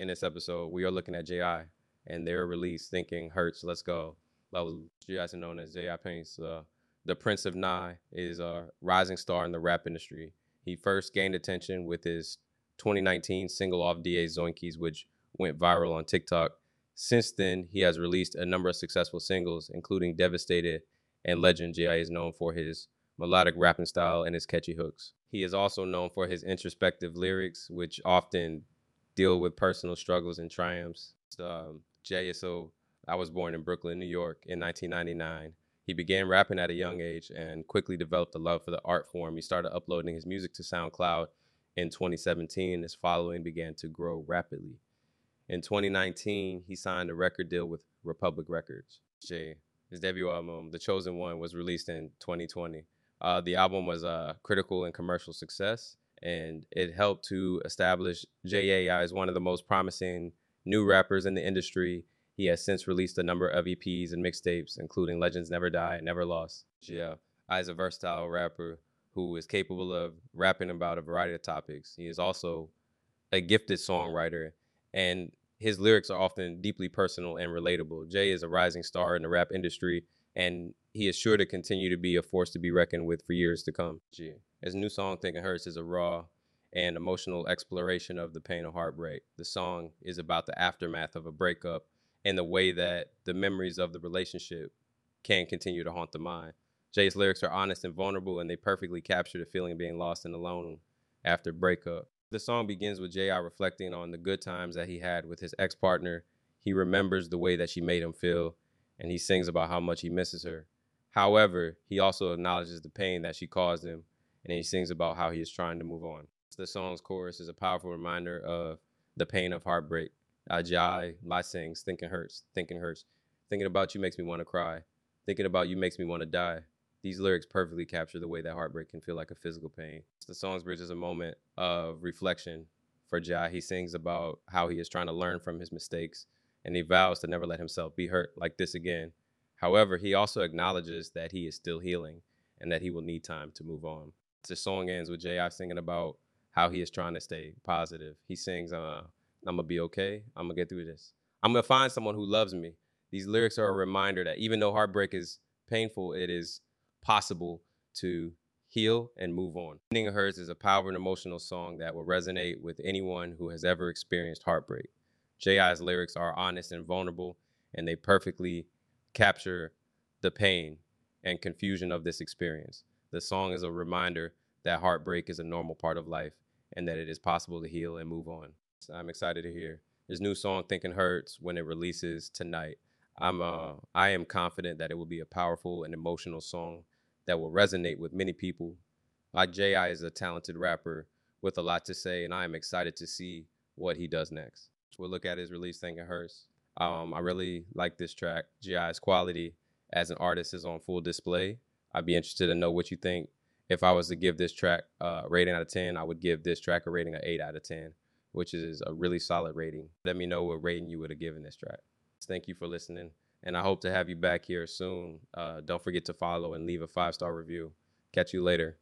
In this episode, we are looking at J.I. and their release, Thinking Hurts, Let's Go. That was J.I. known as J.I. Paints. Uh, the Prince of Nye is a rising star in the rap industry. He first gained attention with his 2019 single off DA Zoinkies, which went viral on TikTok. Since then, he has released a number of successful singles, including Devastated and Legend. J.I. is known for his melodic rapping style and his catchy hooks. He is also known for his introspective lyrics, which often deal with personal struggles and triumphs. Um, so I was born in Brooklyn, New York in 1999. He began rapping at a young age and quickly developed a love for the art form. He started uploading his music to SoundCloud in 2017. His following began to grow rapidly. In 2019, he signed a record deal with Republic Records. Jay, his debut album, The Chosen One, was released in 2020. Uh, the album was a critical and commercial success, and it helped to establish J.I. as one of the most promising new rappers in the industry. He has since released a number of EPs and mixtapes, including Legends Never Die and Never Lost. Yeah, I is a versatile rapper who is capable of rapping about a variety of topics. He is also a gifted songwriter, and his lyrics are often deeply personal and relatable. Jay is a rising star in the rap industry, and he is sure to continue to be a force to be reckoned with for years to come. Gee. His new song, Thinking Hurts, is a raw and emotional exploration of the pain of heartbreak. The song is about the aftermath of a breakup and the way that the memories of the relationship can continue to haunt the mind. Jay's lyrics are honest and vulnerable, and they perfectly capture the feeling of being lost and alone after breakup. The song begins with J.I. reflecting on the good times that he had with his ex partner. He remembers the way that she made him feel, and he sings about how much he misses her. However, he also acknowledges the pain that she caused him, and he sings about how he is trying to move on. The song's chorus is a powerful reminder of the pain of heartbreak. Ajay Lai sings, Thinking Hurts, Thinking Hurts. Thinking about you makes me want to cry. Thinking about you makes me want to die. These lyrics perfectly capture the way that heartbreak can feel like a physical pain. The song's bridge is a moment of reflection for Jai. He sings about how he is trying to learn from his mistakes and he vows to never let himself be hurt like this again. However, he also acknowledges that he is still healing and that he will need time to move on. The song ends with J.I. singing about how he is trying to stay positive. He sings, uh, I'm gonna be okay. I'm gonna get through this. I'm gonna find someone who loves me. These lyrics are a reminder that even though heartbreak is painful, it is possible to heal and move on. Thinking Hurts is a powerful and emotional song that will resonate with anyone who has ever experienced heartbreak. J.I.'s lyrics are honest and vulnerable, and they perfectly capture the pain and confusion of this experience. The song is a reminder that heartbreak is a normal part of life and that it is possible to heal and move on. I'm excited to hear his new song "Thinking Hurts" when it releases tonight. I'm uh, I am confident that it will be a powerful and emotional song that will resonate with many people. Like J.I. is a talented rapper with a lot to say, and I am excited to see what he does next. We'll look at his release, Thinking Hurts. Um, I really like this track. J.I.'s quality as an artist is on full display. I'd be interested to know what you think. If I was to give this track a rating out of 10, I would give this track a rating of 8 out of 10, which is a really solid rating. Let me know what rating you would have given this track. Thank you for listening. And I hope to have you back here soon. Uh, don't forget to follow and leave a five star review. Catch you later.